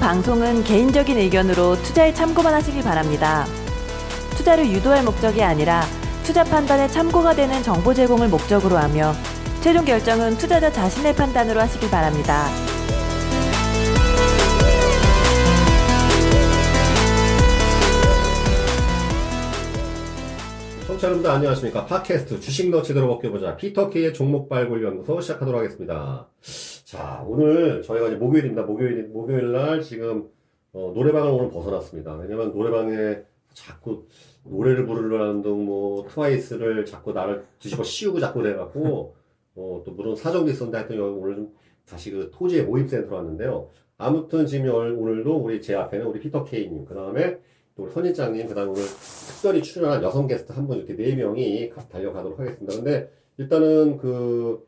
방송은 개인적인 의견으로 투자에 참고만 하시길 바랍니다. 투자를 유도할 목적이 아니라 투자 판단에 참고가 되는 정보 제공을 목적으로 하며 최종 결정은 투자자 자신의 판단으로 하시길 바랍니다. 청취자 여러분들 안녕하십니까. 팟캐스트 주식 너 제대로 먹겨보자. 피터케이의 종목 발굴 연구소 시작하도록 하겠습니다. 자, 오늘 저희가 이제 목요일입니다. 목요일, 목요일 날 지금 어, 노래방을 오늘 벗어났습니다. 왜냐면 노래방에 자꾸 노래를 부르려는 등 뭐 트와이스를 자꾸 나를 뒤집어 씌우고 자꾸 그래갖고 어, 또 물론 사정도 있었는데 하여튼 여기 오늘 좀 다시 그 토지의 모임센터로 왔는데요. 아무튼 지금 오늘- 오늘도 우리 제 앞에는 우리 피터 케이님, 그 다음에 또 우리 선인장님, 그 다음에 오늘 특별히 출연한 여성 게스트 한 분 이렇게 네 명이 가- 달려가도록 하겠습니다. 근데 일단은 그,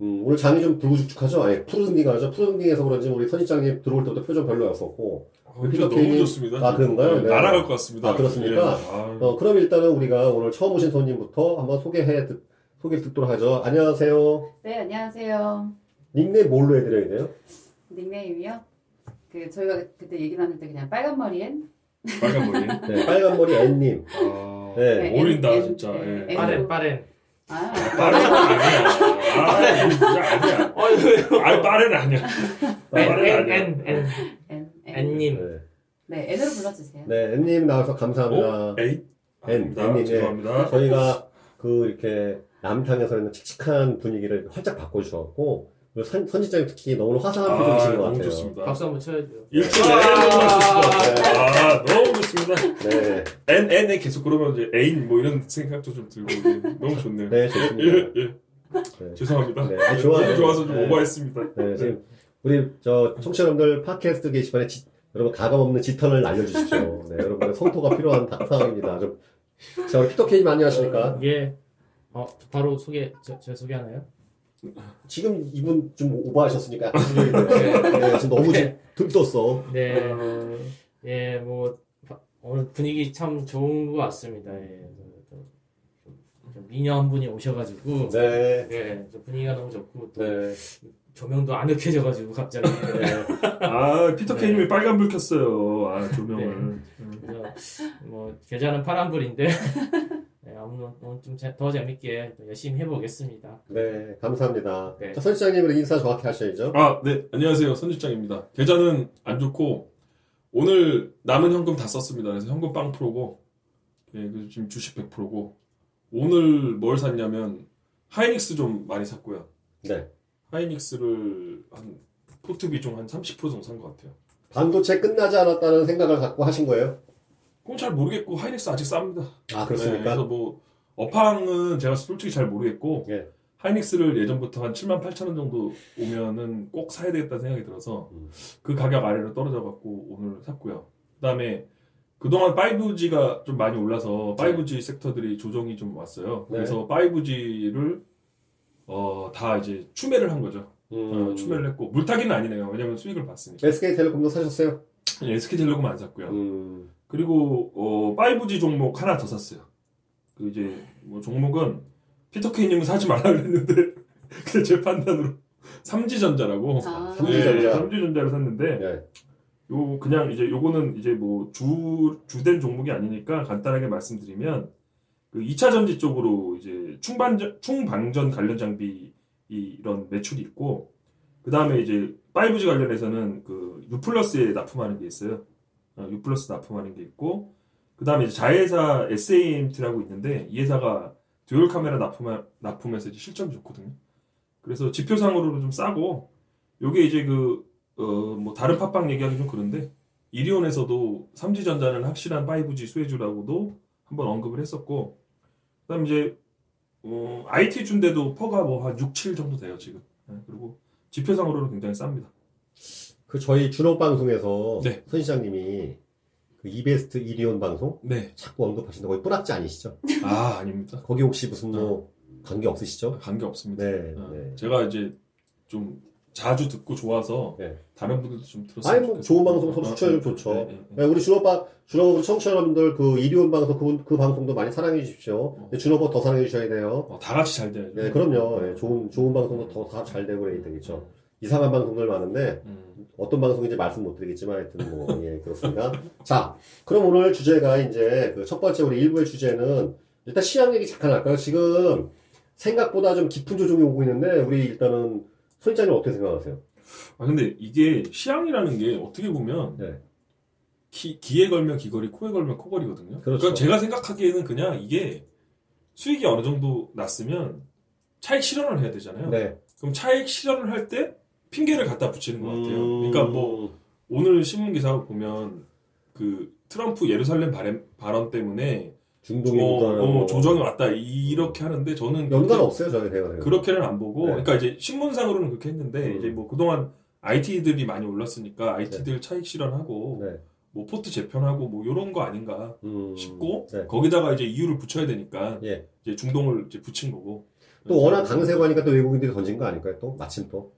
음, 오늘 장이 좀 불구죽죽하죠? 아니, 푸른 딩 하죠? 푸른딩해서 그런지 우리 선인장님 들어올 때부터 표정 별로였었고. 어, 피터 너무 케이님- 좋습니다. 아, 그런가요? 네, 네. 날아갈 것 같습니다. 아, 그렇습니까? 예. 아, 어, 그럼 일단은 우리가 오늘 처음 오신 손님부터 한번 소개해, 듣- 소개 듣도록 하죠. 안녕하세요. 네, 안녕하세요. 닉네임 뭘로 해드려야 돼요? 닉네임이요? 그 저희가 그때 얘기 나눌 때 그냥 빨간 머리엔 빨간 머리. 네, 빨간 머리 앤님. 아, 네. 어울린다 N, 진짜. N, 예. 빠른 아, 빠른 아니야. 아, 진짜 아니야. 어 왜요? 아, 빠른 아니야. 빠른 아니야. N, N. N님 네, 네, N으로 불러주세요. 네 앤님 나와서 감사합니다. 어? N, 아, N님, 네. 죄송합니다. 저희가 그 이렇게 남탕에서 있는 칙칙한 분위기를 활짝 그리고 선, 선지장님 특히 너무 화사한 표정이신 것 너무 같아요. 좋습니다. 박수 한번 쳐야죠. 일주 아, 내내 아, 너무 좋습니다. 네, N, N에 계속 그러면 이제 애인 뭐 이런 생각도 좀 들고 너무 좋네요. 네 예, 좋습니다. 예. 네. 죄송합니다. 네, 아니, 좋아요. 너무 좋아서 좀 네. 오버했습니다. 네, 지금 우리 저 청취자 여러분들 팟캐스트 게시판에 지- 여러분 가감 없는 지턴을 날려주십시오. 네, 여러분의 성토가 필요한 다- 상황입니다. 좀 자, 우리 피터케이님 안녕하십니까? 예. 어 바로 소개 제, 제가 소개하나요? 지금 이분 좀 오버하셨으니까 약간 네, 지금 너무 지금 들떴어. 네. 예, 뭐 바- 오늘 분위기 참 좋은 것 같습니다. 예. 좀- 좀 미녀 한 분이 오셔가지고 네, 예, 좀 분위기가 너무 좋고 또 네, 조명도 아늑해져가지고 갑자기 네. 아, 피터 케이님이 빨간불 켰어요. 아, 조명을. 음. 그래서 뭐 계좌는 파란불인데 네, 아무튼 오늘 좀 더 재밌게 또 열심히 해보겠습니다. 네, 감사합니다. 네. 자, 선지장님 인사 정확히 하셔야죠. 아, 네. 안녕하세요. 선지장입니다. 계좌는 안 좋고, 오늘 남은 현금 다 썼습니다. 그래서 현금 빵 프로고, 예, 그래서 지금 주식 100%고, 오늘 뭘 샀냐면, 하이닉스 좀 많이 샀고요. 네. 하이닉스를 한, 포트 비중 한30% 정도 산 것 같아요. 반도체 끝나지 않았다는 생각을 갖고 하신 거예요? 그건 잘 모르겠고, 하이닉스 아직 쌉니다. 아, 네, 그렇습니까? 그래서 뭐, 어팡은 제가 솔직히 잘 모르겠고, 예. 하이닉스를 예전부터 한 7만 8천 원 정도 오면은 꼭 사야 되겠다는 생각이 들어서 음. 그 가격 아래로 떨어져 갖고 오늘 샀고요. 그 다음에 그동안 5G가 좀 많이 올라서 5G 섹터들이 조정이 좀 왔어요. 네. 그래서 5G를 어, 다 이제 추매를 한 거죠. 어, 음. 추매를 했고 물타기는 아니네요. 왜냐면 수익을 봤으니까. SK텔레콤도 사셨어요? SK텔레콤 안 샀고요. 음. 그리고 어, 5G 종목 하나 더 샀어요. 그 이제 뭐 종목은 피터 케이님은 사지 말라 그랬는데 근데 제 판단으로 삼지전자라고 아, 삼지전자. 네, 삼지전자를 샀는데 네. 요 그냥 이제 요거는 이제 뭐 주 주된 종목이 아니니까 간단하게 말씀드리면 그 2차 전지 쪽으로 이제 충반전 충방전 관련 장비 이 이런 매출이 있고 그 다음에 이제 5G 관련해서는 그 유플러스에 납품하는 게 있어요. 어, 유플러스 납품하는 게 있고 그 다음에 자회사 SAMT라고 있는데 이 회사가 dual 카메라 납품 납품해서 이제 실적이 좋거든요. 그래서 지표상으로는 좀 싸고 요게 이제 그 어, 뭐, 다른 팟빵 얘기하기 좀 그런데, 이리온에서도 삼지전자는 확실한 5G 수혜주라고도 한번 언급을 했었고, 그 다음 이제, 어, IT 준데도 PER가 뭐 한 6, 7 정도 돼요, 지금. 네, 그리고 지표상으로는 굉장히 쌉니다. 그 저희 준옥 방송에서 네. 선 시장님이 그 이베스트 이리온 방송 네. 자꾸 언급하신다고 거기 뿌락지 아니시죠? 아, 아닙니다. 거기 혹시 무슨 뭐 관계 없으시죠? 관계 없습니다. 네, 어, 네. 제가 이제 좀 자주 듣고 좋아서 네. 다른 분들도 좀 들었으면 아니 뭐. 좋은 방송 서로 어, 추천해 네, 주면 좋죠. 네, 네, 네. 네, 우리 준호빠, 우리 청취자 여러분들 그 이리온 방송 그, 그 방송도 많이 사랑해 주십시오. 어. 네, 준호빠 더 사랑해 주셔야 돼요. 어, 다 같이 잘 돼야죠. 네, 그럼요. 네, 좋은 좋은 방송도 더다잘 되고 그래야 되겠죠. 이상한 방송들 많은데 음. 어떤 방송인지 말씀 못 드리겠지만 하여튼 뭐, 예, 그렇습니다. 자, 그럼 오늘 주제가 이제 그 첫 번째 우리 일부의 주제는 일단 시향 얘기 잠깐 할까요? 지금 생각보다 좀 깊은 조정이 오고 있는데 우리 일단은 손장님 어떻게 생각하세요? 아 근데 이게 시향이라는 게 어떻게 보면 네. 기, 기에 걸면 기거리, 코에 걸면 코걸이거든요. 그렇죠. 그러니까 제가 생각하기에는 그냥 이게 수익이 어느 정도 났으면 차익 실현을 해야 되잖아요. 네. 그럼 차익 실현을 할 때 핑계를 갖다 붙이는 것 같아요. 음. 그러니까 뭐 오늘 신문 기사를 보면 그 트럼프 예루살렘 발언, 발언 때문에 중동이 어, 어, 거. 조정이 왔다 이렇게 하는데 저는 연관 없어요, 저희 대화에. 그렇게는 안 보고, 네. 그러니까 이제 신문상으로는 그렇게 했는데 음. 이제 뭐 그동안 IT들이 많이 올랐으니까 IT들 차익 실현하고 네. 뭐 포트 재편하고 뭐 이런 거 아닌가 음, 싶고 네. 거기다가 이제 이유를 붙여야 되니까 예. 이제 중동을 이제 붙인 거고. 또 워낙 강세고 하니까 또 외국인들이 던진 거 아닐까요? 또 마침 또.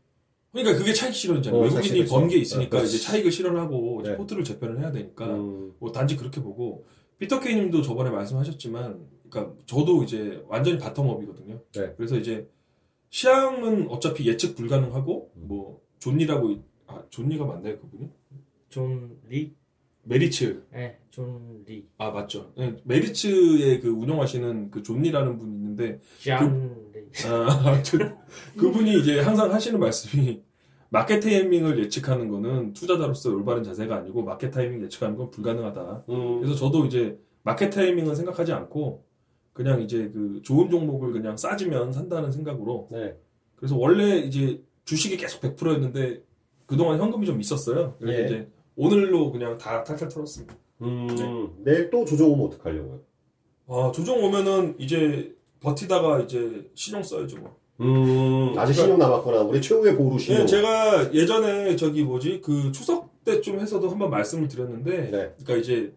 그러니까 그게 차익 실현이잖아요. 어, 외국인이 차익 번게 실현. 있으니까 어, 이제. 차익을 실현하고 네. 포트를 재편을 해야 되니까 음, 뭐 단지 그렇게 보고 피터 케이님도 저번에 말씀하셨지만, 그러니까 저도 이제 완전히 bottom-up이거든요. 네. 그래서 이제 시황은 어차피 예측 불가능하고 음. 뭐 존니라고 이- 아 존니가 맞나요 그분이? 존 리? 메리츠 네, 존 리. 아 맞죠. 네, 메리츠의 그 운영하시는 그 존니라는 분이 있는데 짠 리. 아, 그분이 이제 항상 하시는 말씀이 마켓 타이밍을 예측하는 거는 투자자로서 올바른 자세가 아니고 마켓 타이밍 예측하는 건 불가능하다. 음, 그래서 저도 이제 마켓 타이밍은 생각하지 않고 그냥 이제 그 좋은 종목을 그냥 싸지면 산다는 생각으로 네. 그래서 원래 이제 주식이 계속 100%였는데 그동안 현금이 좀 있었어요. 그래서 예. 이제 오늘로 그냥 다 탈탈 털었습니다. 음, 네. 내일 또 조정 오면 어떡하려고요? 아, 조정 오면은 이제 버티다가 이제 신용 써야죠 뭐. 음, 아직 신용 남았구나. 우리 최후의 보루 신용. 예, 제가 예전에 저기 뭐지 그 추석 때쯤 해서도 한번 말씀을 드렸는데, 네. 그러니까 이제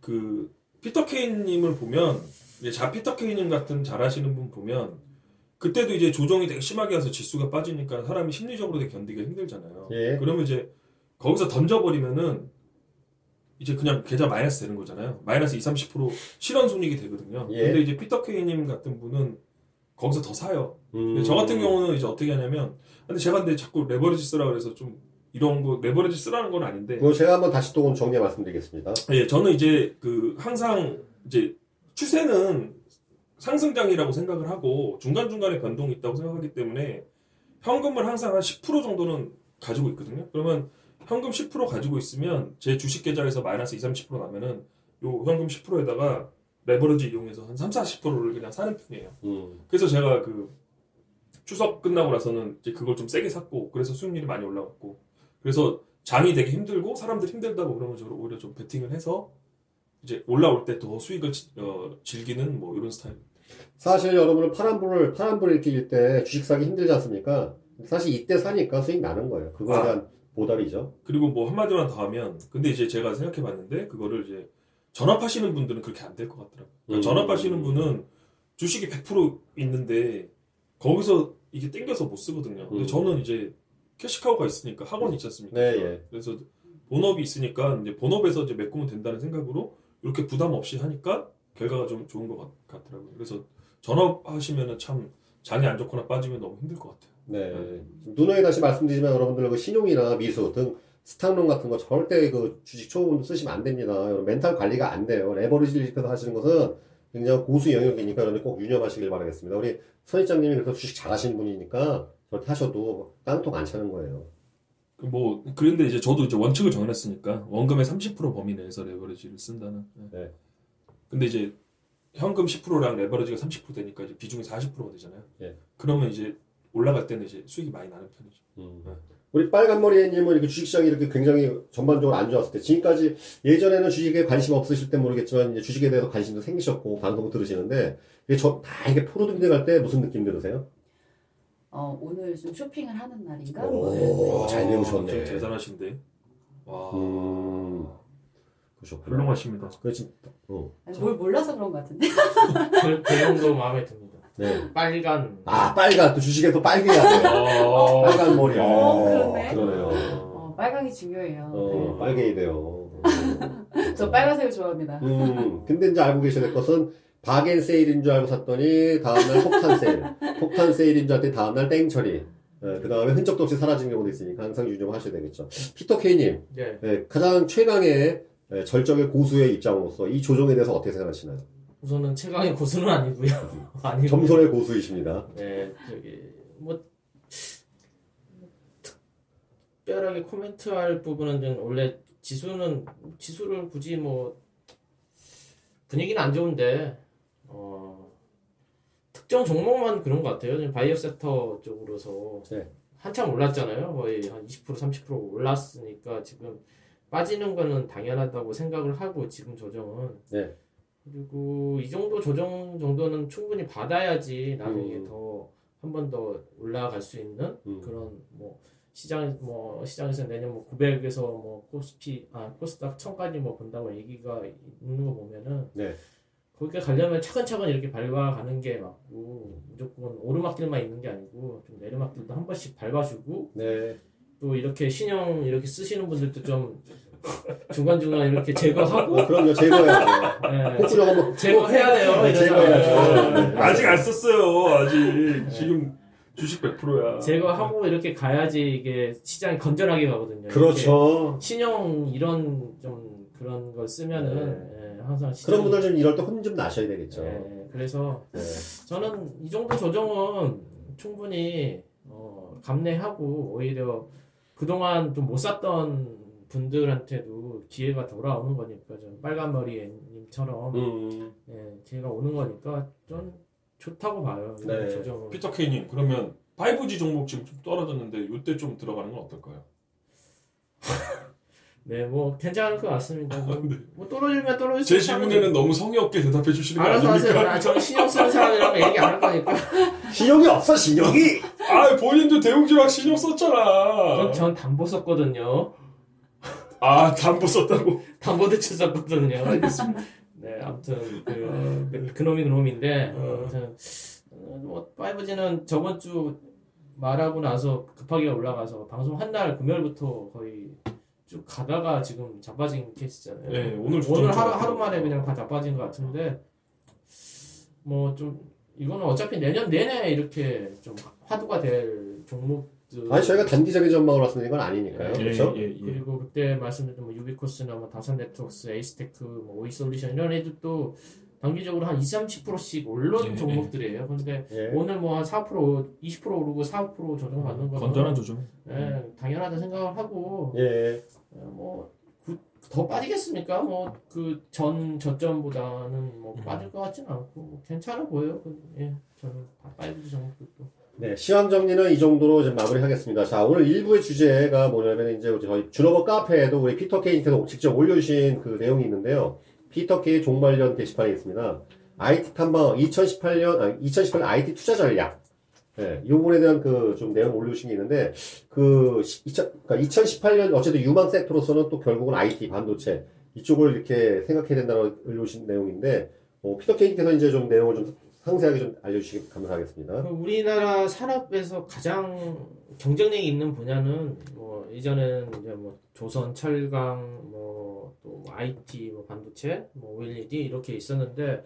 그 피터 케인님을 보면 자 피터 케인님 같은 잘하시는 분 보면 그때도 이제 조정이 되게 심하게 와서 지수가 빠지니까 사람이 심리적으로 되게 견디기가 힘들잖아요. 예. 그러면 이제 거기서 던져버리면은 이제 그냥 계좌 마이너스 되는 거잖아요. 마이너스 20, 30% 실현 손익이 되거든요. 예. 근데 이제 피터 케이님 같은 분은 거기서 더 사요. 음, 저 같은 경우는 이제 어떻게 하냐면, 근데 제가 근데 자꾸 레버리지 쓰라 그래서 좀 이런 거 레버리지 쓰라는 건 아닌데, 그거 제가 한번 다시 또 정리해 말씀드리겠습니다. 예, 저는 이제 그 항상 이제 추세는 상승장이라고 생각을 하고 중간 중간에 변동이 있다고 생각하기 때문에 현금을 항상 한 10% 정도는 가지고 있거든요. 그러면 현금 10% 가지고 있으면 제 주식 계좌에서 마이너스 20, 30% 나면은 요 현금 10%에다가 레버리지 이용해서 한 3, 40%를 그냥 사는 편이에요. 음, 그래서 제가 그 추석 끝나고 나서는 이제 그걸 좀 세게 샀고 그래서 수익률이 많이 올라갔고 그래서 장이 되게 힘들고 사람들 힘들다고 그러면 저 오히려 좀 베팅을 해서 이제 올라올 때 더 수익을 지- 어, 즐기는 뭐 이런 스타일. 사실 여러분은 파란불을, 파란불을 일때 주식 사기 힘들지 않습니까? 사실 이때 사니까 수익 나는 거예요. 그거에 아. 대한 보답이죠. 그리고 뭐 한마디만 더 하면 근데 이제 제가 생각해 봤는데 그거를 이제 전업하시는 분들은 그렇게 안 될 것 같더라고요. 그러니까 음. 전업하시는 분은 주식이 100% 있는데 거기서 이게 땡겨서 못 쓰거든요. 근데 음. 저는 이제 cash cow가 있으니까 학원이 있지 않습니까? 네, 예. 그래서 본업이 있으니까 이제 본업에서 이제 메꾸면 된다는 생각으로 이렇게 부담 없이 하니까 결과가 좀 좋은 것 같, 같더라고요. 그래서 전업 하시면은 참 장이 안 좋거나 빠지면 너무 힘들 것 같아요. 네. 누누이 다시 말씀드리지만 여러분들 그 신용이나 미수 등 stock loan 같은 거 절대 그 주식 초보분들 쓰시면 안 됩니다. 여러분 멘탈 관리가 안 돼요. 레버리지를 입혀서 하시는 것은 굉장히 고수 영역이니까 여러분 꼭 유념하시길 바라겠습니다. 우리 선입장님이 그래서 주식 잘하시는 분이니까 저렇게 하셔도 깡통 안 차는 거예요. 그뭐 그런데 이제 저도 이제 원칙을 정했으니까 원금의 30% 범위 내에서 레버리지를 쓴다는. 네. 네. 근데 이제 현금 10%랑 레버리지가 30% 되니까 이제 비중이 40%가 되잖아요. 예. 그러면 이제 올라갈 때는 이제 수익이 많이 나는 편이죠. 음. 네. 우리 빨간머리님은 이렇게 주식시장이 이렇게 굉장히 전반적으로 안 좋았을 때, 지금까지 예전에는 주식에 관심 없으실 때 모르겠지만, 이제 주식에 대해서 관심도 생기셨고, 방송 들으시는데, 이게 저, 다 이게 포로딩 돼갈 때 무슨 느낌 들으세요? 어, 오늘 좀 쇼핑을 하는 날인가? 오, 잘 와, 배우셨네. 좀 대단하신데. 와, 음. 훌륭하십니다. 그렇지. 어. 뭘 몰라서 그런 것 같은데. 그, 정도 마음에 듭니다. 네. 빨간. 아, 빨간, 또 주식에 또 빨개야 돼. 어, 빨간 머리. 어, 그러네. 그러네요. 어, 빨강이 중요해요. 어, 빨개야 돼요. 네. 저 빨간색을 좋아합니다. 음, 근데 이제 알고 계셔야 될 것은 박앤 세일인 줄 알고 샀더니 다음날 폭탄 세일. 폭탄 세일인 줄 알았더니 다음날 땡 처리. 예, 그 다음에 흔적도 없이 사라진 경우도 있으니까 항상 유념하셔야 되겠죠. 피터 케이님, 예. 예, 가장 최강의 예, 절정의 고수의 입장으로서 이 조정에 대해서 어떻게 생각하시나요? 우선은 최강의 고수는 아니고요. 아니고. 점선의 고수이십니다. 네, 저기 뭐 특별하게 코멘트할 부분은 좀 원래 지수는 지수를 굳이 뭐 분위기는 안 좋은데 어 특정 종목만 그런 것 같아요. 바이오 섹터 쪽으로서 네. 한참 올랐잖아요. 거의 한 20% 30% 올랐으니까 지금 빠지는 거는 당연하다고 생각을 하고 지금 조정은 네. 그리고 이 정도 조정 정도는 충분히 받아야지 나중에 음. 더한 번 더 올라갈 수 있는 음. 그런 뭐 시장 뭐 시장에서 내년 뭐 900에서 뭐 코스피 아 코스닥 1000까지 뭐 본다고 얘기가 있는 거 보면은 네. 거기가 가려면 차근차근 이렇게 밟아가는 게 맞고 무조건 오르막길만 있는 게 아니고 좀 내리막길도 한 번씩 밟아주고 네. 또 이렇게 신형 이렇게 쓰시는 분들도 좀 중간중간 이렇게 제거하고 어, 그럼요, 제거해야죠. 예, 폭주력 한번 제거해야 돼요. 네, 제거해야죠. 네. 아직 안 썼어요. 아직 지금 주식 100%야. 제거하고 이렇게 가야지 이게 시장이 건전하게 가거든요. 그렇죠. 신형 이런 좀 그런 걸 쓰면은 예, 항상 시장 그런 분들 좀 이럴 때 혼 좀 나셔야 되겠죠. 예, 그래서 네. 저는 이 정도 조정은 충분히 어, 감내하고 오히려 그동안 좀 못 샀던 분들한테도 기회가 돌아오는 거니까 좀 빨간 머리 님처럼 음, 예, 기회가 오는 거니까 좀 좋다고 봐요. 이 네. 조정은. 피터 케이님 그러면 5G 종목 지금 좀 떨어졌는데 이때 좀 들어가는 건 어떨까요? 네, 뭐 괜찮을 것 같습니다. 뭐, 네. 뭐 떨어지면 떨어질 제 질문에는 너무 성의 없게 대답해 주시는 거 알아서 하세요. 아닙니까? 나 저는 신경 쓰는 사람이라고 얘기 안 할 거니까. 신용이 없어, 신용이! 아 본인도 대웅지랑 신용 썼잖아. 전, 전 담보 썼거든요. 아 담보 썼다고. 담보 대출 썼거든요. 알겠습니다. 네, 아무튼 그, 그 그놈이 그놈인데 어. 아무튼 어, 뭐 5G는 저번 주 말하고 나서 급하게 올라가서 방송 한 날 금요일부터 거의 쭉 가다가 지금 자빠진 케이스잖아요. 네, 오늘 오늘 하루. 하루 만에 그냥 다 자빠진 것 같은데 뭐 좀 이거는 어차피 내년 내내 이렇게 좀 화두가 될 종목들 아니, 저희가 단기적인 전망을 왔으면 이건 아니니까요. 예, 그렇죠? 예, 예. 그리고 그때 말씀드렸던 뭐 유비쿼스나 뭐 다산네트웍스, 에이스테크, 뭐 오이솔루션 이런 애들도 단기적으로 한 20, 30%씩 올라온 예, 종목들이에요. 그런데 예. 오늘 뭐 한 4%, 20% 오르고 4% 조정 받는 거는 건전한 조정. 예, 당연하다 생각을 하고 예. 뭐더 빠지겠습니까? 뭐 그 전 저점보다는 뭐 음. 빠질 것 같지는 않고 뭐 괜찮아 보여요. 그, 예, 저는 다 빠지지 종목들도. 네, 시황 정리는 이 정도로 좀 마무리하겠습니다. 자, 오늘 일부의 주제가 뭐냐면 이제 저희 준어버 카페에도 우리 피터 케이님께서 직접 올려주신 그 내용이 있는데요. 피터 케이 종말년 게시판에 있습니다. IT 탐방 2018년, 아니, 2018년 IT 투자 전략. 네, 이 부분에 대한 그 좀 내용 올려주신 게 있는데, 그, 2000, 그러니까 2018년 어쨌든 유망 섹터로서는 또 결국은 IT, 반도체, 이쪽을 이렇게 생각해야 된다고 올려주신 내용인데, 어, 피터 케이님께서 이제 좀 내용을 좀 상세하게 좀 알려주시기 감사하겠습니다. 그 우리나라 산업에서 가장 경쟁력이 있는 분야는 뭐 이전에는 이제 뭐 조선, 철강, 뭐 또 IT, 뭐 반도체, 뭐 OLED 이렇게 있었는데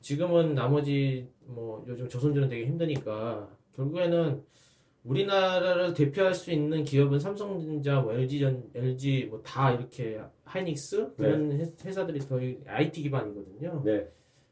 지금은 나머지 뭐 요즘 조선주는 되게 힘드니까 결국에는 우리나라를 대표할 수 있는 기업은 삼성전자, 뭐 LG전, LG 뭐 다 이렇게 하이닉스 그런 회- 회사들이 거의 IT 기반이거든요. 네.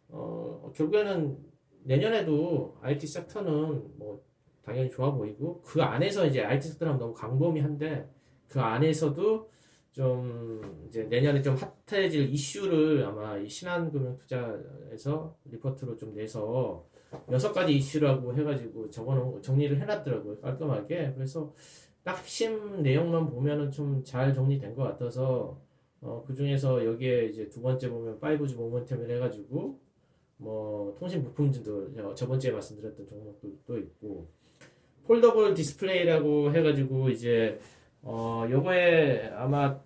어, 결국에는 내년에도 IT 섹터는 뭐 당연히 좋아 보이고 그 안에서 이제 IT 섹터는 너무 광범위한데 그 안에서도 좀 이제 내년에 좀 핫해질 이슈를 아마 이 신한금융투자에서 리포트로 좀 내서 여섯 가지 이슈라고 해가지고 적어놓은 정리를 해놨더라고요 깔끔하게. 그래서 딱 핵심 내용만 보면은 좀 잘 정리된 것 같아서 어, 그 중에서 여기에 이제 두 번째 보면 5G 모멘텀을 해가지고 뭐 통신 부품주들 제가 저번 주에 말씀드렸던 종목들도 있고 foldable 디스플레이라고 해가지고 이제 어 요거에 아마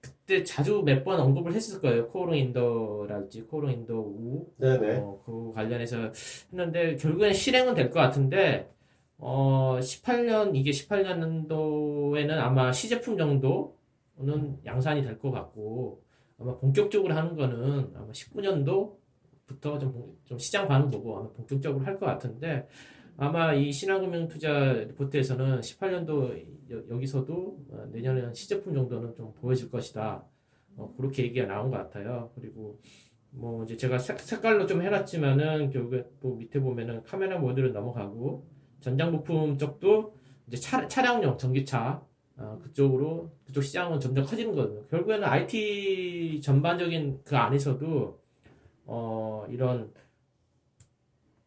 그때 자주 몇 번 언급을 했을 거예요 코오롱 인더랄지 코오롱 인더 우 네네. 어, 그 관련해서 했는데 결국엔 실행은 될 것 같은데 어 18년 이게 18년도에는 아마 시제품 정도는 양산이 될 것 같고 아마 본격적으로 하는 거는 아마 19년도 부터 좀, 본- 좀 시장 반응 보고 아마 본격적으로 할 것 같은데 아마 이 신한금융투자 리포트에서는 18년도 여, 기서도 내년에 한 시제품 정도는 좀 보여질 것이다. 어, 그렇게 얘기가 나온 것 같아요. 그리고 뭐 이제 제가 색, 색깔로 좀 해놨지만은 결국에 또 밑에 보면은 카메라 모드를 넘어가고 전장 부품 쪽도 이제 차, 차량용 전기차 어, 그쪽으로 그쪽 시장은 점점 커지는 거거든요. 결국에는 IT 전반적인 그 안에서도 어, 이런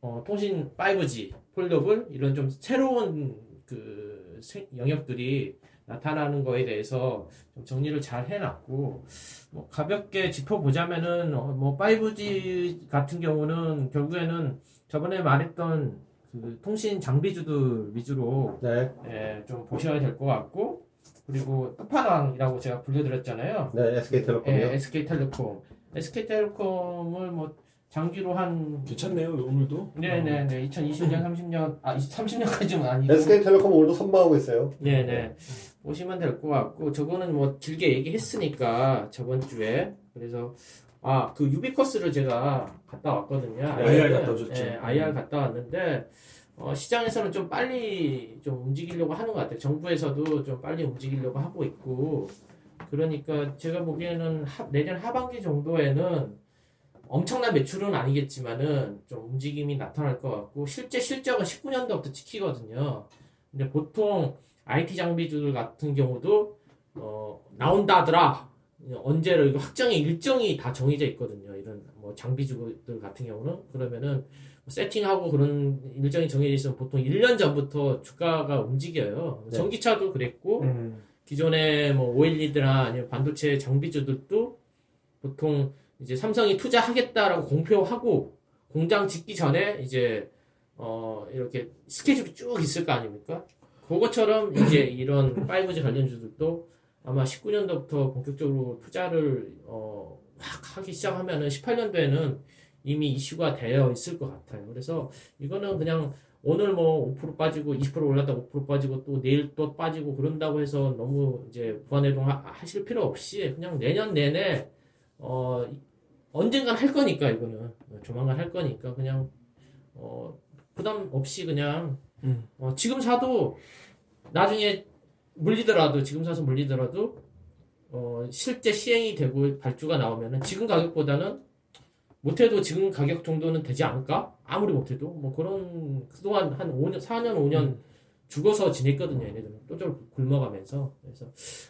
어, 통신 5G, 폴더블 이런 좀 새로운 그 세- 영역들이 나타나는 거에 대해서 좀 정리를 잘 해놨고 뭐 가볍게 짚어보자면은 어, 뭐 5G 같은 경우는 결국에는 저번에 말했던 그 통신 장비주들 위주로 네, 예, 좀 보셔야 될 것 같고 그리고 끝판왕이라고 제가 불러드렸잖아요. 네, SK텔레콤이요. 예, SK텔레콤. SK텔레콤을 뭐 장기로 한 괜찮네요 오늘도. 네네 네 2020년 30년 아 30년까지는 아니고 SK텔레콤 오늘도 선방하고 있어요. 네네 보시면 될 것 같고 저거는 뭐 길게 얘기했으니까 저번 주에 그래서 아 그 유비커스를 제가 갔다 왔거든요. IR 갔다 오셨죠? 네, IR 갔다 왔는데 어, 시장에서는 좀 빨리 좀 움직이려고 하는 것 같아요. 정부에서도 좀 빨리 움직이려고 하고 있고 그러니까 제가 보기에는 하- 내년 하반기 정도에는 엄청난 매출은 아니겠지만은 좀 움직임이 나타날 것 같고 실제 실적은 19년도부터 찍히거든요. 근데 보통 IT 장비주들 같은 경우도 어, 나온다더라. 언제로 이거 확정의 일정이 다 정해져 있거든요. 이런 뭐 장비주들 같은 경우는 그러면은 세팅하고 그런 일정이 정해져 있으면 보통 1년 전부터 주가가 움직여요. 네. 전기차도 그랬고 음. 기존의 뭐 OLED나 아니면 반도체 장비주들도 보통 이제 삼성이 투자하겠다라고 공표하고 공장 짓기 전에 이제 어 이렇게 스케줄이 쭉 있을 거 아닙니까? 그것처럼 이제 이런 5G 관련주들도 아마 19년도부터 본격적으로 투자를 어, 확 하기 시작하면은 18년도에는 이미 이슈가 되어 있을 것 같아요. 그래서 이거는 그냥 오늘 뭐 5% 빠지고 20% 올랐다 5% 빠지고 또 내일 또 빠지고 그런다고 해서 너무 이제 부안해동 하- 하실 필요 없이 그냥 내년 내내 어 언젠간 할 거니까 이거는 조만간 할 거니까 그냥 어 부담 없이 그냥 음. 어, 지금 사도 나중에 물리더라도 지금 사서 물리더라도 어, 실제 시행이 되고 발주가 나오면은 지금 가격보다는 못해도 지금 가격 정도는 되지 않을까? 아무리 못해도 뭐 그런 그동안 한 5년, 4년, 5년 죽어서 지냈거든요. 얘네들은 또좀 굶어가면서 그래서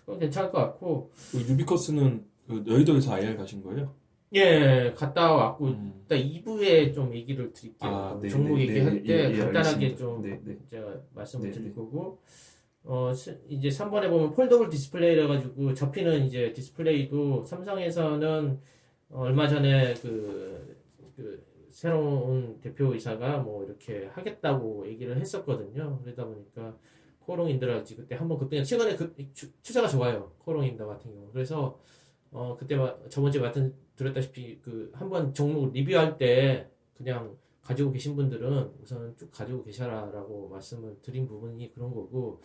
그건 괜찮을 것 같고 그 유비쿼스는 그 여의도에서 IR 가신 거예요? 예 갔다 왔고 음. 일단 2부에 좀 얘기를 드릴게요. 네, 종목 네, 얘기할 네, 때 예, 예, 간단하게. 좀 네, 네. 제가 말씀을 네, 드릴 네. 거고 어 스- 이제 3번에 보면 foldable 디스플레이라 가지고 접히는 이제 디스플레이도 삼성에서는 어, 얼마 전에 그, 그 새로운 대표이사가 뭐 이렇게 하겠다고 얘기를 했었거든요. 그러다 보니까 코오롱 인더랄지 그때 한번 그때 최근에 그 추- 추세가 좋아요. 코오롱 인더 같은 경우. 그래서 어 그때 마- 저번 주에 말씀 드렸다시피 그 한번 종목 리뷰할 때 그냥 가지고 계신 분들은 우선 쭉 가지고 계셔라라고 말씀을 드린 부분이 그런 거고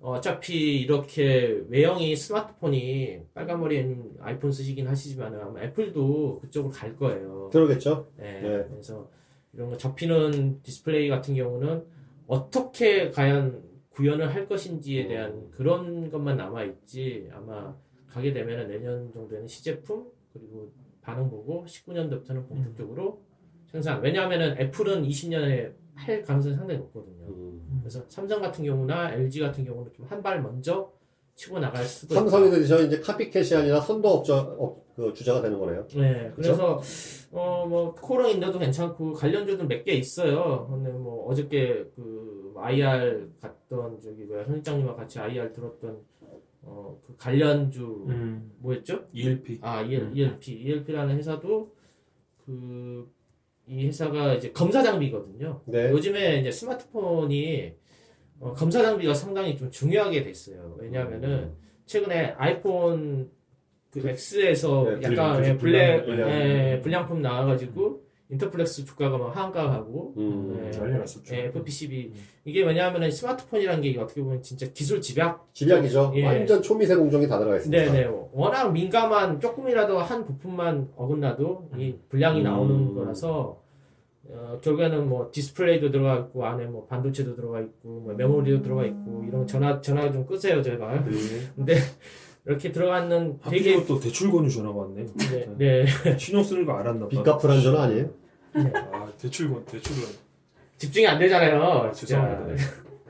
어, 어차피 이렇게 외형이 스마트폰이 빨간머리앤 아이폰 쓰시긴 하시지만 아마 애플도 그쪽으로 갈 거예요. 그러겠죠? 네, 네. 그래서 이런 거 접히는 디스플레이 같은 경우는 어떻게 과연 구현을 할 것인지에 대한 그런 것만 남아 있지 아마 가게 되면 내년 정도에는 시제품 그리고 반응 보고 19년도부터는 본격적으로 생산. 왜냐하면은 애플은 20년에 할 가능성이 상당히 높거든요. 음. 그래서 삼성 같은 경우나 LG 같은 경우는 좀 한 발 먼저 치고 나갈 수도 삼성이 드디어 이제 copycat이 아니라 선도 업자 업, 그 주자가 되는 거네요. 네, 그래서 어 뭐 코롱 인더도 괜찮고 관련주도 몇 개 있어요. 근데 뭐 어저께 그 IR 갔던 저기 뭐야 현장님과 같이 IR 들었던 어 그 관련주 음. 뭐였죠? ELP. 아 EL, ELP ELP라는 회사도 그 이 회사가 이제 검사 장비거든요. 네. 요즘에 이제 스마트폰이 어, 검사 장비가 상당히 좀 중요하게 됐어요. 왜냐하면은 최근에 아이폰 그 X에서 네, 약간 불량, 예, 블랙 불량. 예, 불량품 나와가지고 인터플렉스 주가가 막 하한가하고 음, 예, 난리 났었죠. 예, FPCB 이게 왜냐하면은 스마트폰이라는 게 어떻게 보면 진짜 기술 집약 집약이죠. 예. 완전 초미세 공정이 다 들어가 있습니다. 네네. 워낙 민감한 조금이라도 한 부품만 어긋나도 이 불량이 음. 나오는 거라서 어, 결국에는 뭐 디스플레이도 들어가 있고 안에 뭐 반도체도 들어가 있고 뭐 메모리도 들어가 있고 이런 전화 전화 좀 끄세요 제발. 네. 근데 이렇게 들어가는 되게 하필 또 대출 권유 전화가 왔네. 네, 네. 신용 쓰는 거 알았나 봐. 빚 갚으란 전화 아니에요? 아 대출 권 대출 권. 집중이 안 되잖아요. 아. 죄송합니다.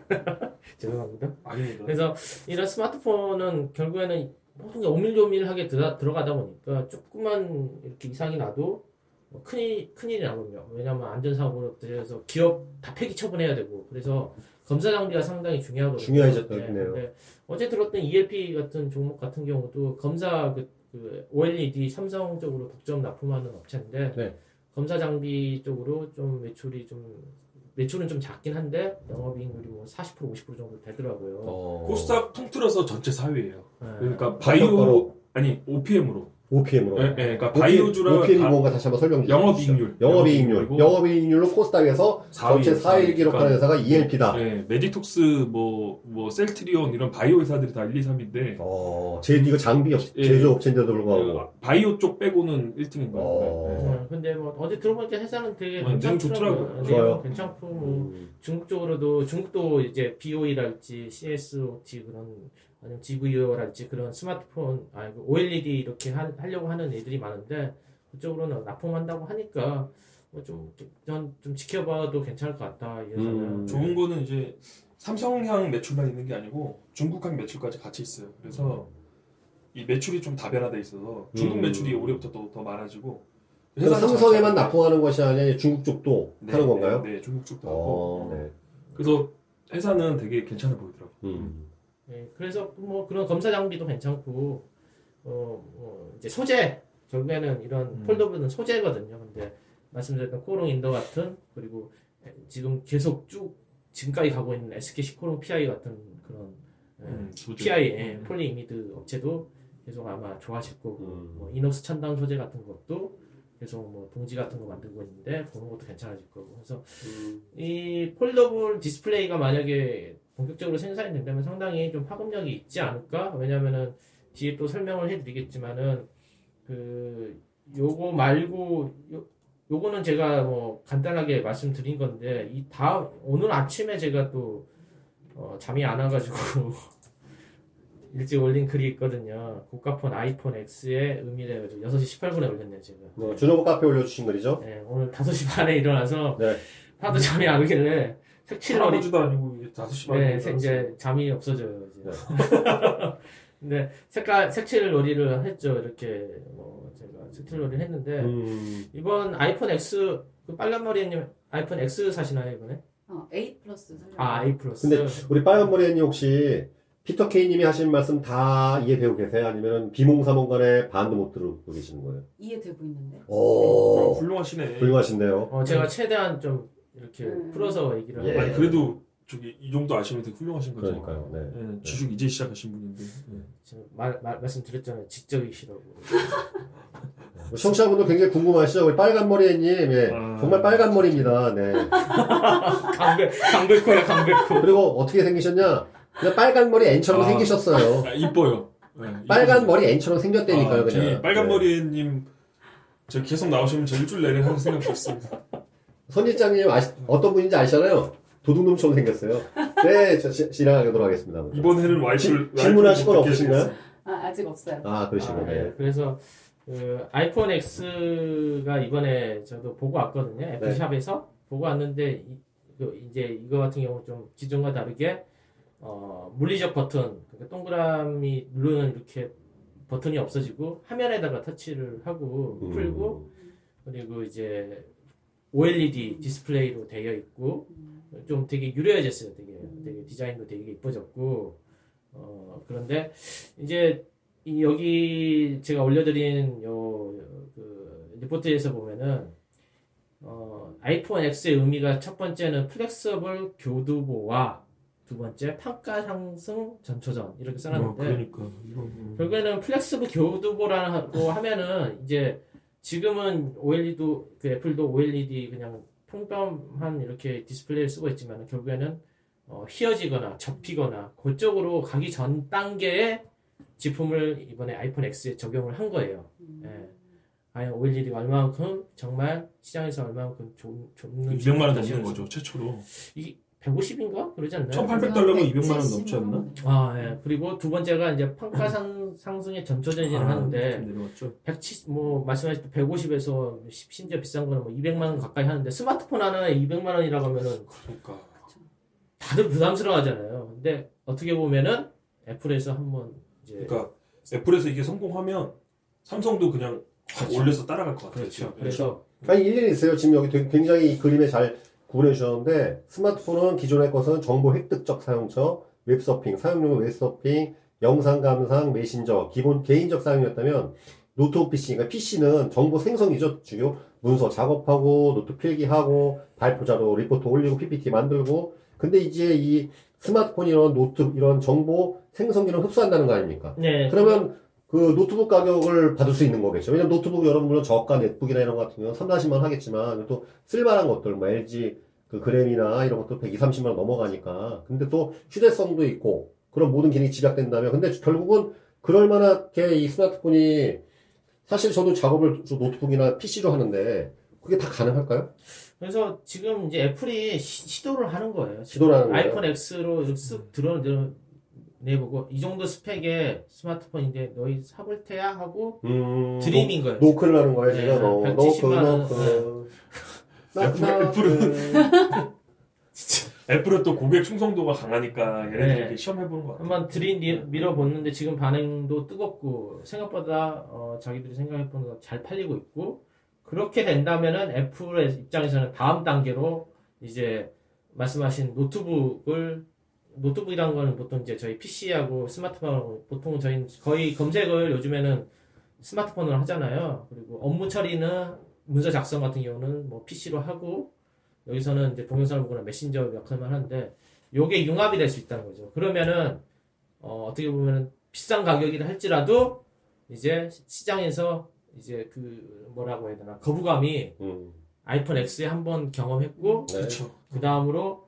죄송합니다. 아닙니다. 그래서 이런 스마트폰은 결국에는 모든 게 오밀조밀하게 들어, 들어가다 보니까 조금만 이렇게 이상이 나도 뭐 큰일, 큰일이 나거든요. 왜냐면 안전사고로 들어서 기업 다 폐기 처분해야 되고 그래서 검사 장비가 상당히 중요하거든요. 중요하죠, 네, 어제 들었던 ELP 같은 종목 같은 경우도 검사 그, 그 OLED 삼성 쪽으로 독점 납품하는 업체인데 네. 검사 장비 쪽으로 좀 매출이 좀 매출은 좀 작긴 한데 영업이익률이 뭐 40% 50% 정도 되더라고요. 어. 코스닥 통틀어서 전체 4위예요. 네. 그러니까 바이오 아니 OPM으로. OPM으로. 예, 예, 그러니까 바이오주라 OPM이 바- 뭔가 다시 한번 설명 좀 영업이익률. 영업이익률. 영업이익률로 코스닥에서 4위, 전체 4위 기록하는 회사가 ELP다. 네, 메디톡스 뭐, 뭐, 셀트리온 이런 바이오 회사들이 다 1, 2, 3인데, 어, 제, 이거 장비 업, 예. 제조 업체인데도 불구하고. 바이오 쪽 빼고는 1등인 거예요. 어. 네. 어, 근데 뭐 어제 들어보니까 회사는 되게 어, 내용 좋더라고요. 괜찮더라고요. 좋아요. 괜찮고 뭐 음. 중국 쪽으로도 중국도 이제 BOE랄지 CSOT 그런 아니면 GVO랄지 그런 스마트폰 아니 그 OLED 이렇게 하, 하려고 하는 애들이 많은데 그쪽으로는 납품한다고 하니까 뭐좀좀 지켜봐도 괜찮을 것 같다 이 회사는. 음. 좋은 거는 이제 삼성향 매출만 있는 게 아니고 중국향 매출까지 같이 있어요. 그래서 이 매출이 좀 다변화돼 있어서 중국 음. 매출이 올해부터 또더 많아지고 삼성에만 납품하는 것이 아니라 중국 쪽도 네, 하는 건가요? 네, 네, 중국 쪽도 어, 하고. 네. 그래서 회사는 되게 괜찮아 보이더라고. 음. 네, 그래서 뭐 그런 검사 장비도 괜찮고 어, 뭐 이제 소재 결국에는 이런 음. foldable은 소재거든요. 근데 말씀드렸던 코오롱 인더 같은 그리고 지금 계속 쭉 지금까지 가고 있는 SKC코오롱PI 같은 그런 예, 음. PI 예, 음. polyimide 업체도 계속 아마 좋아질 거고 음. 뭐 이녹스 첨단 소재 같은 것도 계속 뭐 봉지 같은 거 만들고 있는데 그런 것도 괜찮아질 거고 그래서 음. 이 foldable 디스플레이가 만약에 본격적으로 생산이 된다면 상당히 좀 파급력이 있지 않을까? 왜냐면은 뒤에 또 설명을 해드리겠지만은 그 요거 말고 요, 요거는 제가 뭐 간단하게 말씀드린 건데 이 다음 오늘 아침에 제가 또 어, 잠이 안 와가지고 일찍 올린 글이 있거든요. 고가폰 아이폰 X의 의미를 해가지고 6시 18분에 올렸네요 제가. 뭐, 준호부 카페 올려주신 글이죠? 네, 오늘 5시 반에 일어나서 네. 하도 잠이 안 오길래 색칠놀이 할아버지도 아니고 5시 반에 네. 이제 잠이 없어져요. 이제. 네. 근데 색깔 색칠 놀이를 했죠. 이렇게 뭐 제가 색칠 놀이를 했는데 음. 이번 아이폰 X 그 빨간 머리님 아이폰 X 사시나요 이번에? 어, A 플러스. 아 A 플러스. 근데 우리 빨간 머리님 혹시 피터 케이님이 하신 말씀 다 이해 배우고 계세요? 아니면 비몽사몽간에 반도 못 들고 계시는 거예요? 이해되고 있는데. 오, 어, 훌륭하시네. 훌륭하신데요. 어 제가 최대한 좀 이렇게 음. 풀어서 얘기를 예. 하고 아니, 그래도 저기 이 정도 아시면 되게 훌륭하신 거죠. 그러니까요. 네. 네, 주식 이제 시작하신 분인데. 네. 지금 말, 말 말씀 드렸잖아요. 지적이시라고. 청취자분들 굉장히 궁금하시죠? 우리 빨간 머리님, 예. 아. 정말 빨간 머리입니다. 네. 강백 강백호야 강백호. 그리고 어떻게 생기셨냐? 그냥 빨간 머리 N처럼 아. 생기셨어요. 아, 이뻐요. 네, 빨간 이뻐요. 머리 N처럼 생겼다니까요, 아, 그냥. 빨간 네. 머리님 저 계속 나오시면 저 일주일 내내 하는 생각도 있습니다. 선일장님 아시, 어떤 분인지 아시잖아요? 도둑놈처럼 생겼어요. 네, 저 시- 진행하도록 하겠습니다. 먼저. 이번 해는 와이프를 지- 질문하실 건 없으신가요? 아, 아직 없어요. 아, 그러시군요. 아, 네. 예. 그래서 그 아이폰 X가 이번에 저도 보고 왔거든요. 애플샵에서 보고 왔는데 이, 그 이제 이거 같은 경우 좀 기존과 다르게 어, 물리적 버튼 그러니까 동그라미 누르는 이렇게 버튼이 없어지고 화면에다가 터치를 하고 음. 풀고 그리고 이제 OLED 디스플레이로 되어 있고 좀 되게 유려해졌어요. 되게 되게 디자인도 되게 이뻐졌고 어 그런데 이제 이 여기 제가 올려드린 요그 리포트에서 보면은 어 아이폰 X의 의미가 첫 번째는 flexible 교두보와 두 번째 판가 상승 전초전 이렇게 어, 써놨는데 그러니까 이거 음. 결국에는 flexible 교두보라고 하면은 이제 지금은 OLED도 그 애플도 OLED 그냥 평범한 이렇게 디스플레이를 쓰고 있지만 결국에는 어, 휘어지거나 접히거나 그쪽으로 가기 전 단계의 제품을 이번에 아이폰 X에 적용을 한 거예요. 음. 예. 과연 OLED가 얼마만큼 정말 시장에서 얼마만큼 좋, 좋는지 200만 원 넘는 거죠 최초로. 이게 150인가 그러지 않나요? 1,800달러면 200만 원 넘지 않나? 아, 예. 그리고 두 번째가 이제 판가 상, 상승의 전초 전진을 아, 하는데 좀 내려왔죠. 170, 뭐, 말씀하신 150에서 심지어 비싼 거는 뭐 200만 원 가까이 하는데 스마트폰 하나에 200만 원이라고 하면은 그러니까 다들 부담스러워 하잖아요. 근데 어떻게 보면은 애플에서 한번 이제 그러니까 애플에서 이게 성공하면 삼성도 그냥 확 그렇죠. 올려서 따라갈 것 같아요. 그렇죠. 그래서 아니 일리는 있어요. 지금 여기 굉장히 이 그림에 잘 구분해 주셨는데 스마트폰은 기존의 것은 정보 획득적 사용처, 웹서핑, 사용용 웹서핑, 영상 감상, 메신저, 기본 개인적 사용이었다면 노트북 PC, 그러니까 PC는 정보 생성이죠. 주요 문서 작업하고 노트 필기하고 발표자료 리포트 올리고 PPT 만들고 근데 이제 이 스마트폰 이런 노트 이런 정보 생성기를 흡수한다는 거 아닙니까? 네. 그러면 그 노트북 가격을 받을 수 있는 거겠죠. 왜냐면 노트북 여러분 물론 저가 넷북이나 이런 거 같은 경우는 3, 40만 원 하겠지만 또 쓸만한 것들 뭐 LG 그 그램이나 이런 것도 120, 30만 원 넘어가니까. 근데 또 휴대성도 있고 그런 모든 기능이 집약된다면 근데 결국은 그럴 만하게 이 스마트폰이 사실 저도 작업을 저 노트북이나 PC로 하는데 그게 다 가능할까요? 그래서 지금 이제 애플이 시, 도를 하는 거예요. 시도를 하는 거예요? 아이폰 X로 쓱 들어, 들어 내보고 이 정도 스펙의 스마트폰인데 너희 사볼 테야 하고 음, 들이민 거예요. 노, 크를 하는 거예요, 네, 지금. 어, 노크, 170만 원, 노크. 애플- 노크. 애플은 또 고객 충성도가 강하니까 얘네들이 네. 시험해보는 것 같아요. 한번 들이 미- 밀어보는데 지금 반응도 뜨겁고 생각보다 어, 자기들이 생각해보는 거잘 팔리고 있고 그렇게 된다면은 애플의 입장에서는 다음 단계로 이제 말씀하신 노트북을 노트북이라는 거는 보통 이제 저희 PC하고 스마트폰하고 보통 저희 거의 검색을 요즘에는 스마트폰으로 하잖아요. 그리고 업무 처리는 문서 작성 같은 경우는 뭐 PC로 하고 여기서는 이제 동영상을 보거나 메신저 역할만 하는데 요게 융합이 될 수 있다는 거죠. 그러면은 어, 떻게 보면은 비싼 가격이라 할지라도 이제 시장에서 이제 그 뭐라고 해야 되나 거부감이 음, 아이폰 X에 한번 경험했고 네. 그 다음으로 한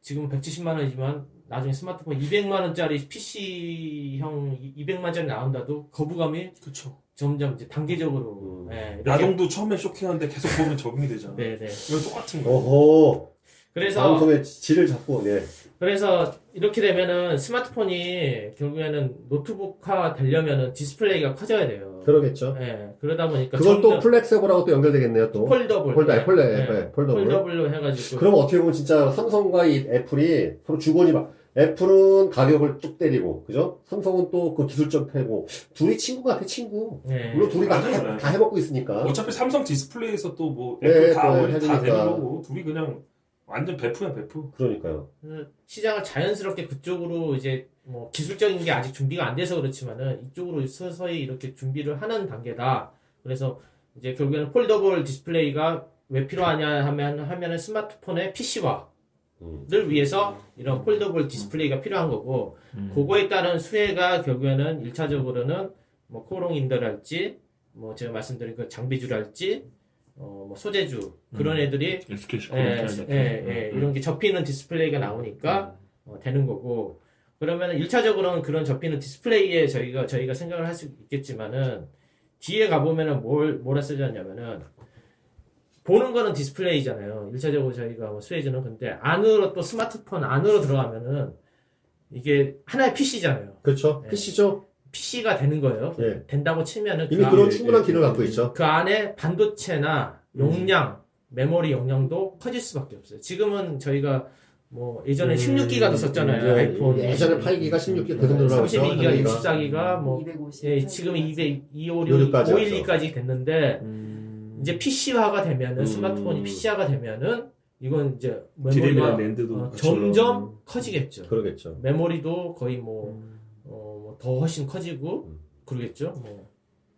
지금 170만 원이지만 나중에 스마트폰 200만 원짜리 PC형 200만 원짜리 나온대도 거부감이 그렇죠. 점점 이제 단계적으로 음. 예, 이렇게 야동도 처음에 쇼킹한데 계속 보면 적응이 되잖아. 네네 이건 똑같은 거예요. 어허. 그래서 방송의 질을 잡고, 네. 그래서 이렇게 되면은 스마트폰이 결국에는 노트북화 되려면은 디스플레이가 커져야 돼요. 그러겠죠. 예, 그러다 보니까 그건 또 점점 flexible하고 또 연결되겠네요, 또. foldable, 폴더, 예, 폴더, 예, 네, foldable. foldable로 해가지고 그럼 어떻게 보면 진짜 삼성과 이 애플이 서로 주거니 막, 애플은 가격을 뚝 때리고, 그죠? 삼성은 또 그 기술적 패고, 둘이 친구 같아, 친구. 예, 물론 둘이 다, 다 해먹고 있으니까. 어차피 삼성 디스플레이에서 또뭐 네, 애플 다또 원리 다 해주니까. 되는 거고 둘이 그냥 완전 베프야 베프. 그러니까요. 그 시장을 자연스럽게 그쪽으로 이제 뭐 기술적인 게 아직 준비가 안 돼서 그렇지만은 이쪽으로 서서히 이렇게 준비를 하는 단계다. 그래서 이제 결국에는 foldable 디스플레이가 왜 필요하냐 하면 하면은 스마트폰의 PC화 음. 를 위해서 이런 foldable 디스플레이가 필요한 거고 그거에 따른 수혜가 결국에는 1차적으로는 뭐 코오롱인더랄지 뭐 제가 말씀드린 그 장비주랄지 어, 뭐 소재주 그런 애들이 SKC 예, 예, 예, 이런 게 접히는 디스플레이가 나오니까 어, 되는 거고 그러면 1차적으로는 그런 접히는 디스플레이에 저희가 저희가 생각을 할 수 있겠지만은 뒤에 가보면은 뭘 뭐라 쓰자냐면은 보는 거는 디스플레이잖아요. 1차적으로 저희가 뭐 수혜주는 근데 안으로 또 스마트폰 안으로 들어가면은 이게 하나의 PC잖아요. 그렇죠. 네. PC죠? PC가 되는 거예요. 예. 된다고 치면은 이미 그, 그런 예, 충분한 예, 기능을 예, 갖고 예. 있죠. 그 안에 반도체나 용량, 메모리 용량도 커질 수밖에 없어요. 지금은 저희가 뭐 예전에 음, 16기가도 썼잖아요. 예, 아이폰. 예전에 8기가 16기가 계속 늘어나고 있죠. 32기가, 하나기가. 64기가 뭐 250. 예, 지금 200, 256, 56까지 512까지 됐는데 이제 PC화가 되면은 음. 스마트폰이 PC화가 되면은 이건 이제 메모리가 랜드도 어, 점점 커지겠죠. 그러겠죠. 메모리도 거의 뭐, 어, 뭐 더 훨씬 커지고 음. 그러겠죠. 뭐.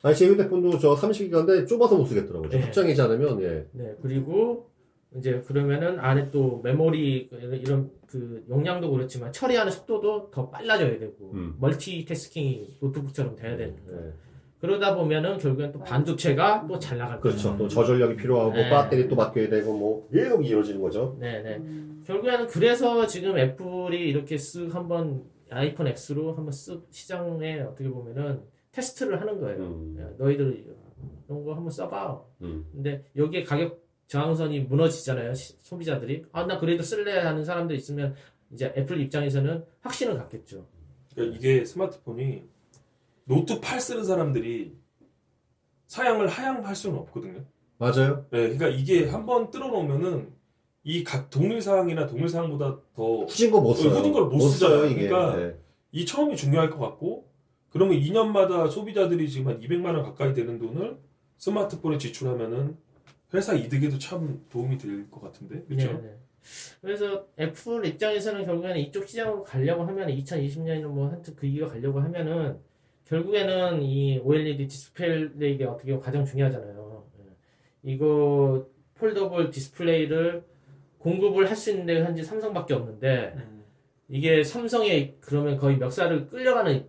아니, 제 휴대폰도 저 30기가인데 좁아서 못 쓰겠더라고요. 네. 확장이지 않으면, 예. 네, 그리고 이제 그러면은 안에 또 메모리 이런- 그 용량도 그렇지만 처리하는 속도도 더 빨라져야 되고 음. 멀티태스킹이 노트북처럼 돼야 되니까 예. 그러다 보면은 결국엔 또 반도체가 또 잘 나갈 거예요. 그렇죠. 또 저전력이 필요하고, 네. 배터리 또 맡겨야 되고, 뭐, 계속 이어지는 거죠. 네, 네. 음. 결국에는 그래서 지금 애플이 이렇게 쓱 한번 아이폰 X로 한번 쓱 시장에 어떻게 보면은 테스트를 하는 거예요. 음. 야, 너희들 이런 거 한번 써봐. 음. 근데 여기에 가격 저항선이 무너지잖아요. 시- 소비자들이. 아, 나 그래도 쓸래 하는 사람들 있으면 이제 애플 입장에서는 확신을 갖겠죠. 그러니까 이게 스마트폰이 노트 8 쓰는 사람들이 사양을 하향할 수는 없거든요. 맞아요. 네, 그러니까 이게 한번 들여놓으면은 이 각 동일 사양이나 동일 사양보다 더이 후진 거 못 써요. 후진 걸 못 쓰잖아요. 이게. 그러니까 네. 처음이 중요할 것 같고 그러면 2년마다 소비자들이 지금 한 200만 원 가까이 되는 돈을 스마트폰에 지출하면은 회사 이득에도 참 도움이 될 것 같은데 그렇죠? 네, 네. 그래서 애플 입장에서는 결국에는 이쪽 시장으로 가려고 하면 2020년에는 뭐 하여튼 그 이유가 가려고 하면은 결국에는 이 OLED 디스플레이가 어떻게 보면 가장 중요하잖아요. 예. 이거 foldable 디스플레이를 공급을 할 수 있는 데가 현재 삼성밖에 없는데 이게 삼성에 그러면 거의 멱살을 끌려가는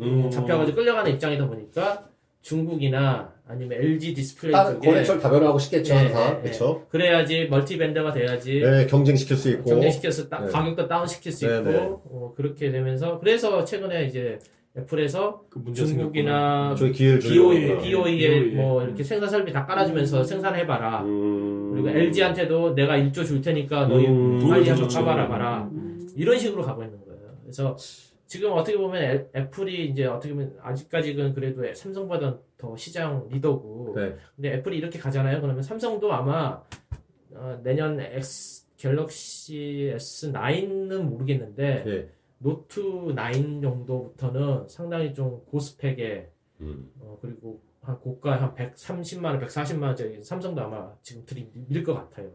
음. 잡혀가지고 끌려가는 입장이다 보니까 중국이나 아니면 LG 디스플레이 다른 쪽에 거래처를 다변화하고 싶겠죠, 예, 항상. 예, 예. 그렇죠? 그래야지 multi-vendor가 돼야지 네, 경쟁시킬 수 있고. 경쟁시켜서 따- 네. 가격도 다운시킬 수 네, 있고 네. 어, 그렇게 되면서 그래서 최근에 이제 애플에서 그 중국이나 BOE. BOE에 BOE. 뭐 이렇게 생산 설비 다 깔아주면서 생산해봐라. 음. 그리고 LG한테도 내가 1조 줄 테니까 너희 음. 빨리 한번. 까봐라 봐라. 음. 이런 식으로 가고 있는 거예요. 그래서 지금 어떻게 보면 애- 애플이 이제 어떻게 보면 아직까지는 그래도 삼성보다 더 시장 리더고 네. 근데 애플이 이렇게 가잖아요. 그러면 삼성도 아마 어, 내년 X 갤럭시 S9는 모르겠는데 예. 노트 9 정도부터는 상당히 좀 고스펙에 음. 어, 그리고 한 고가 한 130만 원, 140만 원짜리 삼성도 아마 지금 들이밀 것 같아요.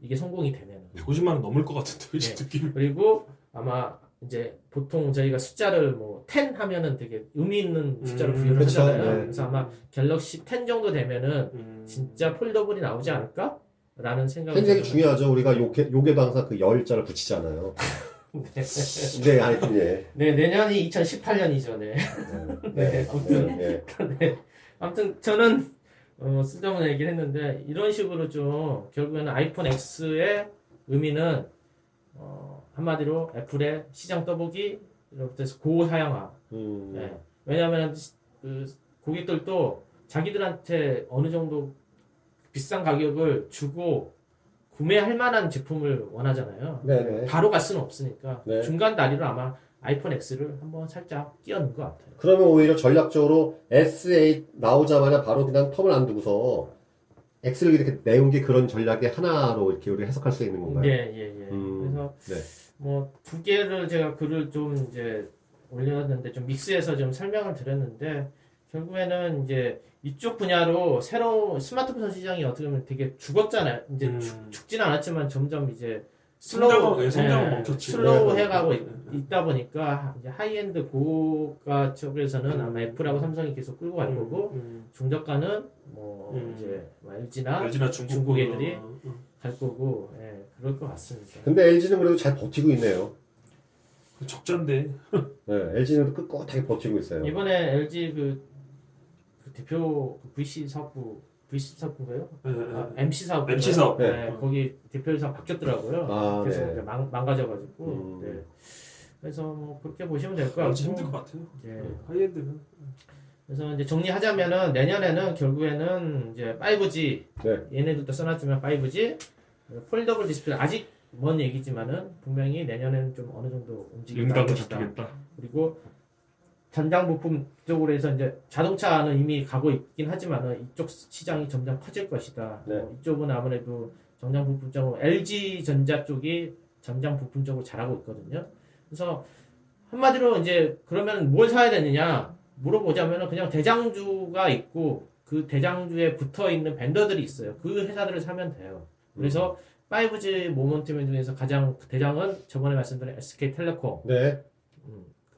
이게 성공이 되면은. 150만 원 넘을 것 같은데 네. 느낌. 그리고 아마 이제 보통 저희가 숫자를 뭐 10 하면은 되게 의미 있는 숫자로 음, 부여를 그쵸, 하잖아요. 네. 그래서 아마 갤럭시 10 정도 되면은 음. 진짜 foldable이 나오지 않을까? 라는 생각이 굉장히 중요하죠. 우리가 요게, 요게도 항상 그 열자를 붙이잖아요. 네, 하여튼, 예. 네, 내년이 2018년이죠. 네. 네. 네, 아무튼. 예. 네. 아무튼 저는 어, 쓸데없는 얘기를 했는데 이런 식으로 좀 결국에는 아이폰 X의 의미는 어, 한마디로 애플의 시장 떠보기로부터 해서 고사양화. 음. 네. 왜냐하면 그 고객들도 자기들한테 어느 정도 비싼 가격을 주고 구매할 만한 제품을 원하잖아요. 네네. 바로 갈 수는 없으니까 네. 중간 다리로 아마 아이폰 X를 한번 살짝 끼워넣은 것 같아요. 그러면 오히려 전략적으로 S8 나오자마자 바로 그냥 텀을 안 두고서 X를 이렇게 내온 게 그런 전략의 하나로 이렇게 우리 해석할 수 있는 건가요? 예, 예, 예. 음, 그래서 네. 뭐두 개를 제가 글을 좀 이제 올렸는데 좀 믹스해서 좀 설명을 드렸는데 결국에는 이제 이쪽 분야로 새로운 스마트폰 시장이 어떻게 보면 되게 죽었잖아요. 이제 음. 죽, 죽지는 않았지만 점점 이제 성장은- 예, 성장은 멈췄지. slow 네. 해가고 네. 있- 있다 보니까 이제 하이엔드 고가 쪽에서는 아마 애플하고 삼성이 계속 끌고 갈 거고 음. 중저가는 뭐 음. 이제 뭐 LG나 LG나 중국, 중국 애들이 어, 어. 갈 거고 예, 그럴 것 같습니다. 근데 LG는 그래도 잘 버티고 있네요. 그 적자인데 네, LG는 꿋꿋하게 버티고 있어요. 이번에 LG 그, 그 대표 그 VC 사업부 VC 사업부인가요? 예, 예. 아, MC 사업 MC 사업. 네, 거기 대표이사 바뀌었더라고요. 아, 계속 네. 이제 망, 망가져가지고 음. 네. 그래서 뭐 그렇게 보시면 될 것 같고 힘들 것 같아요. 예. high-end는 그래서 이제 정리하자면은 내년에는 결국에는 이제 5G 네. 얘네들도 써놨지만 5G foldable 디스플레이 아직 먼 얘기지만은 분명히 내년에는 좀 어느 정도 윤곽을 것이다. 잡히겠다. 그리고 전장 부품 쪽으로 해서 이제 자동차는 이미 가고 있긴 하지만은 이쪽 시장이 점점 커질 것이다. 네. 어, 이쪽은 아무래도 전장 부품 쪽으로 LG 전자 쪽이 전장 부품 쪽으로 잘하고 있거든요. 그래서 한마디로 이제 그러면 뭘 사야 되느냐 물어보자면은 그냥 대장주가 있고 그 대장주에 붙어 있는 vendor들이 있어요. 그 회사들을 사면 돼요. 그래서 5G 모멘텀 중에서 가장 대장은 저번에 말씀드린 SK텔레콤 네.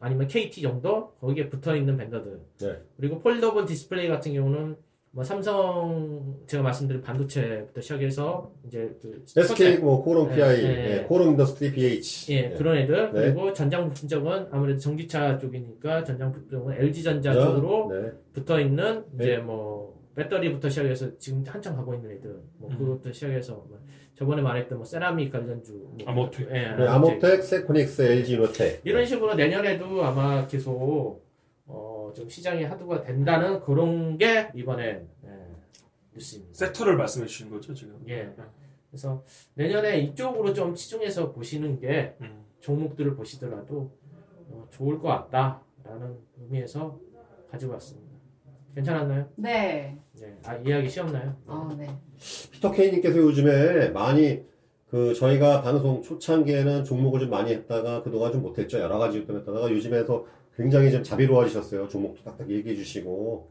아니면 KT 정도 거기에 붙어 있는 vendor들. 네. 그리고 foldable 디스플레이 같은 경우는 뭐 삼성 제가 말씀드린 반도체부터 시작해서 이제 그 SK 뭐 코롱 네, PI, 네. 예, 코롱 인더스트리 BH. 예, 그런 애들 네. 그리고 전장 부품 쪽은 아무래도 전기차 쪽이니까 전장 부품 쪽은 LG 전자 네. 쪽으로 네. 붙어 있는 네. 이제 뭐 배터리부터 시작해서 지금 한창 가고 있는 애들 뭐 그것부터 시작해서 뭐 저번에 말했던 뭐 세라믹 관련주 뭐 아모텍. 예, 네, 아모텍, 세코닉스, LG 이노텍. 이런 식으로 내년에도 아마 계속 어, 좀 시장이 하도가 된다는 그런 게 이번에 예, 뉴스입니다. 섹터를 말씀해 주신 거죠 지금. 예. 그래서 내년에 이쪽으로 좀 치중해서 보시는 게 음. 종목들을 보시더라도 어, 좋을 것 같다라는 의미에서 가지고 왔습니다. 괜찮았나요? 네. 네. 아 이해하기 쉬웠나요? 아, 네. 피터 케이님께서 요즘에 많이 그 저희가 방송 초창기에는 종목을 좀 많이 했다가 그동안 좀 못했죠. 여러 가지 일 때문에 했다가 요즘에서 굉장히 좀 자비로워지셨어요. 종목도 딱딱 얘기해 주시고.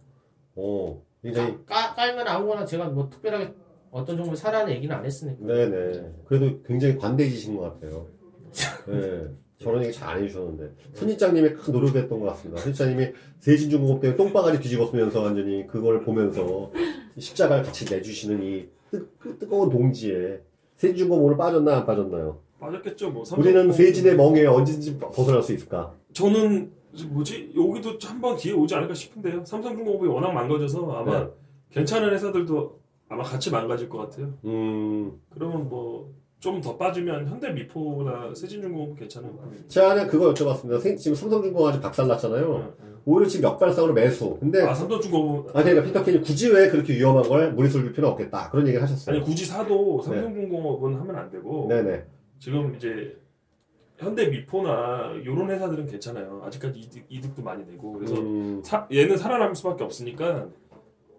어, 굉장히 까, 깔면 아무거나 제가 뭐 특별하게 어떤 종목 사라는 얘기는 안 했으니까. 네네. 그래도 굉장히 관대해지신 것 같아요. 네. 저런 얘기 잘 안 해주셨는데. 선입장님이 큰 노력했던 것 같습니다. 선입장님이 세진중공업 때문에 똥바가지 뒤집었으면서 완전히 그걸 보면서 십자가를 같이 내주시는 이 뜨, 뜨거운 동지에 세진중공업 오늘 빠졌나 안 빠졌나요? 빠졌겠죠 뭐. 우리는 세진의 멍에 언제든지 벗어날 수 있을까? 저는 뭐지 여기도 한 번 기회 오지 않을까 싶은데요. 삼성중공업이 워낙 망가져서 아마 네. 괜찮은 회사들도 아마 같이 망가질 것 같아요. 음, 그러면 뭐 좀 더 빠지면 현대 미포나 세진중공업 괜찮은 것 같아요. 제가 그거 여쭤봤습니다. 생- 지금 삼성중공업 아직 박살났잖아요. 오히려 지금 역발상으로 매수. 근데 아 삼성중공업은 아, 그러니까 피터캔이 굳이 왜 그렇게 위험한 걸 무리수를 줄 필요는 없겠다. 그런 얘기를 하셨어요. 아니 굳이 사도 삼성중공업은 하면 안 되고 네네. 지금 이제 현대 미포나 이런 회사들은 괜찮아요. 아직까지 이득, 이득도 많이 내고 그래서 음, 사- 얘는 살아남을 수밖에 없으니까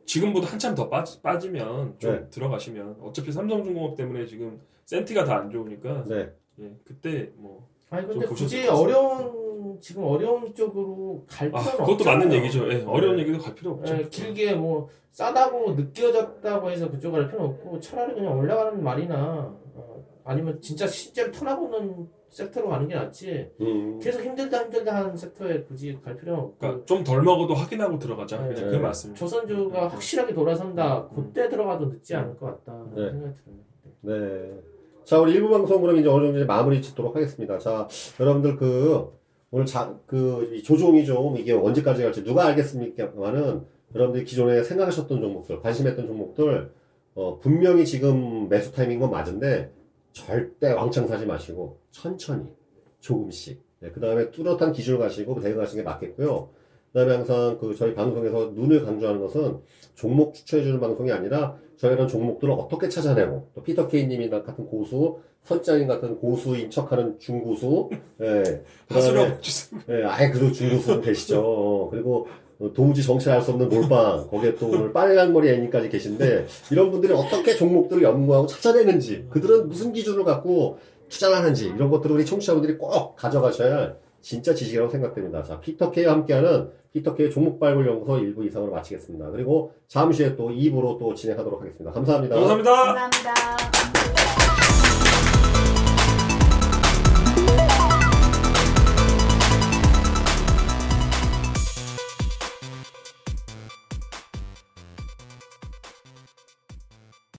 지금보다 한참 더 빠지, 빠지면 좀 네. 들어가시면 어차피 삼성중공업 때문에 지금 센티가 다 안 좋으니까 네. 예, 그때 뭐 아니 근데 좀 굳이 어려운 지금 어려운 쪽으로 갈 아, 필요는 그것도 맞는 없잖아요. 얘기죠. 예, 어려운 얘기도 갈 필요 없죠. 예, 길게 뭐 싸다고 느껴졌다고 해서 그쪽으로 갈 필요는 없고 차라리 그냥 올라가는 말이나 어, 아니면 진짜 실제로 터나보는 섹터로 가는 게 낫지 음, 계속 힘들다 힘들다 하는 섹터에 굳이 갈 필요는 없고 그러니까 좀 덜 먹어도 확인하고 들어가자. 네. 그 말씀. 조선주가 확실하게 돌아선다 그때 들어가도 늦지 않을 것 같다 네. 생각이 들어요. 네. 자, 우리 일부 방송 그럼 이제 어느 정도 마무리 짓도록 하겠습니다. 자, 여러분들 그, 오늘 자, 그, 이 조종이 좀 이게 언제까지 갈지 누가 알겠습니까만은 여러분들이 기존에 생각하셨던 종목들, 관심했던 종목들, 어, 분명히 지금 매수 타이밍 건 맞은데 절대 왕창 사지 마시고 천천히, 조금씩. 그 다음에 뚜렷한 기준을 가시고 대응하시는 게 맞겠고요. 그 다음에 항상 그 저희 방송에서 눈을 강조하는 것은 종목 추천해주는 방송이 아니라 저희는 종목들을 어떻게 찾아내고 또 피터 케이님이 같은 고수, 선장님 같은 고수인 척하는 중고수, 예, 그다음에 주세요. 예, 아예 그도 중고수 계시죠. 어, 그리고 어, 도무지 정체할 수 없는 몰빵, 거기에 또 오늘 빨간 머리 애님까지 계신데 이런 분들이 어떻게 종목들을 연구하고 찾아내는지, 그들은 무슨 기준을 갖고 투자를 하는지 이런 것들을 우리 청취자분들이 꼭 가져가셔야 할 진짜 지식이라고 생각됩니다. 자, 피터 K와 함께하는 피터 K 종목 발굴 연구소 1부 이상으로 마치겠습니다. 그리고 잠시 후에 또 2부로 또 진행하도록 하겠습니다. 감사합니다. 감사합니다. 감사합니다.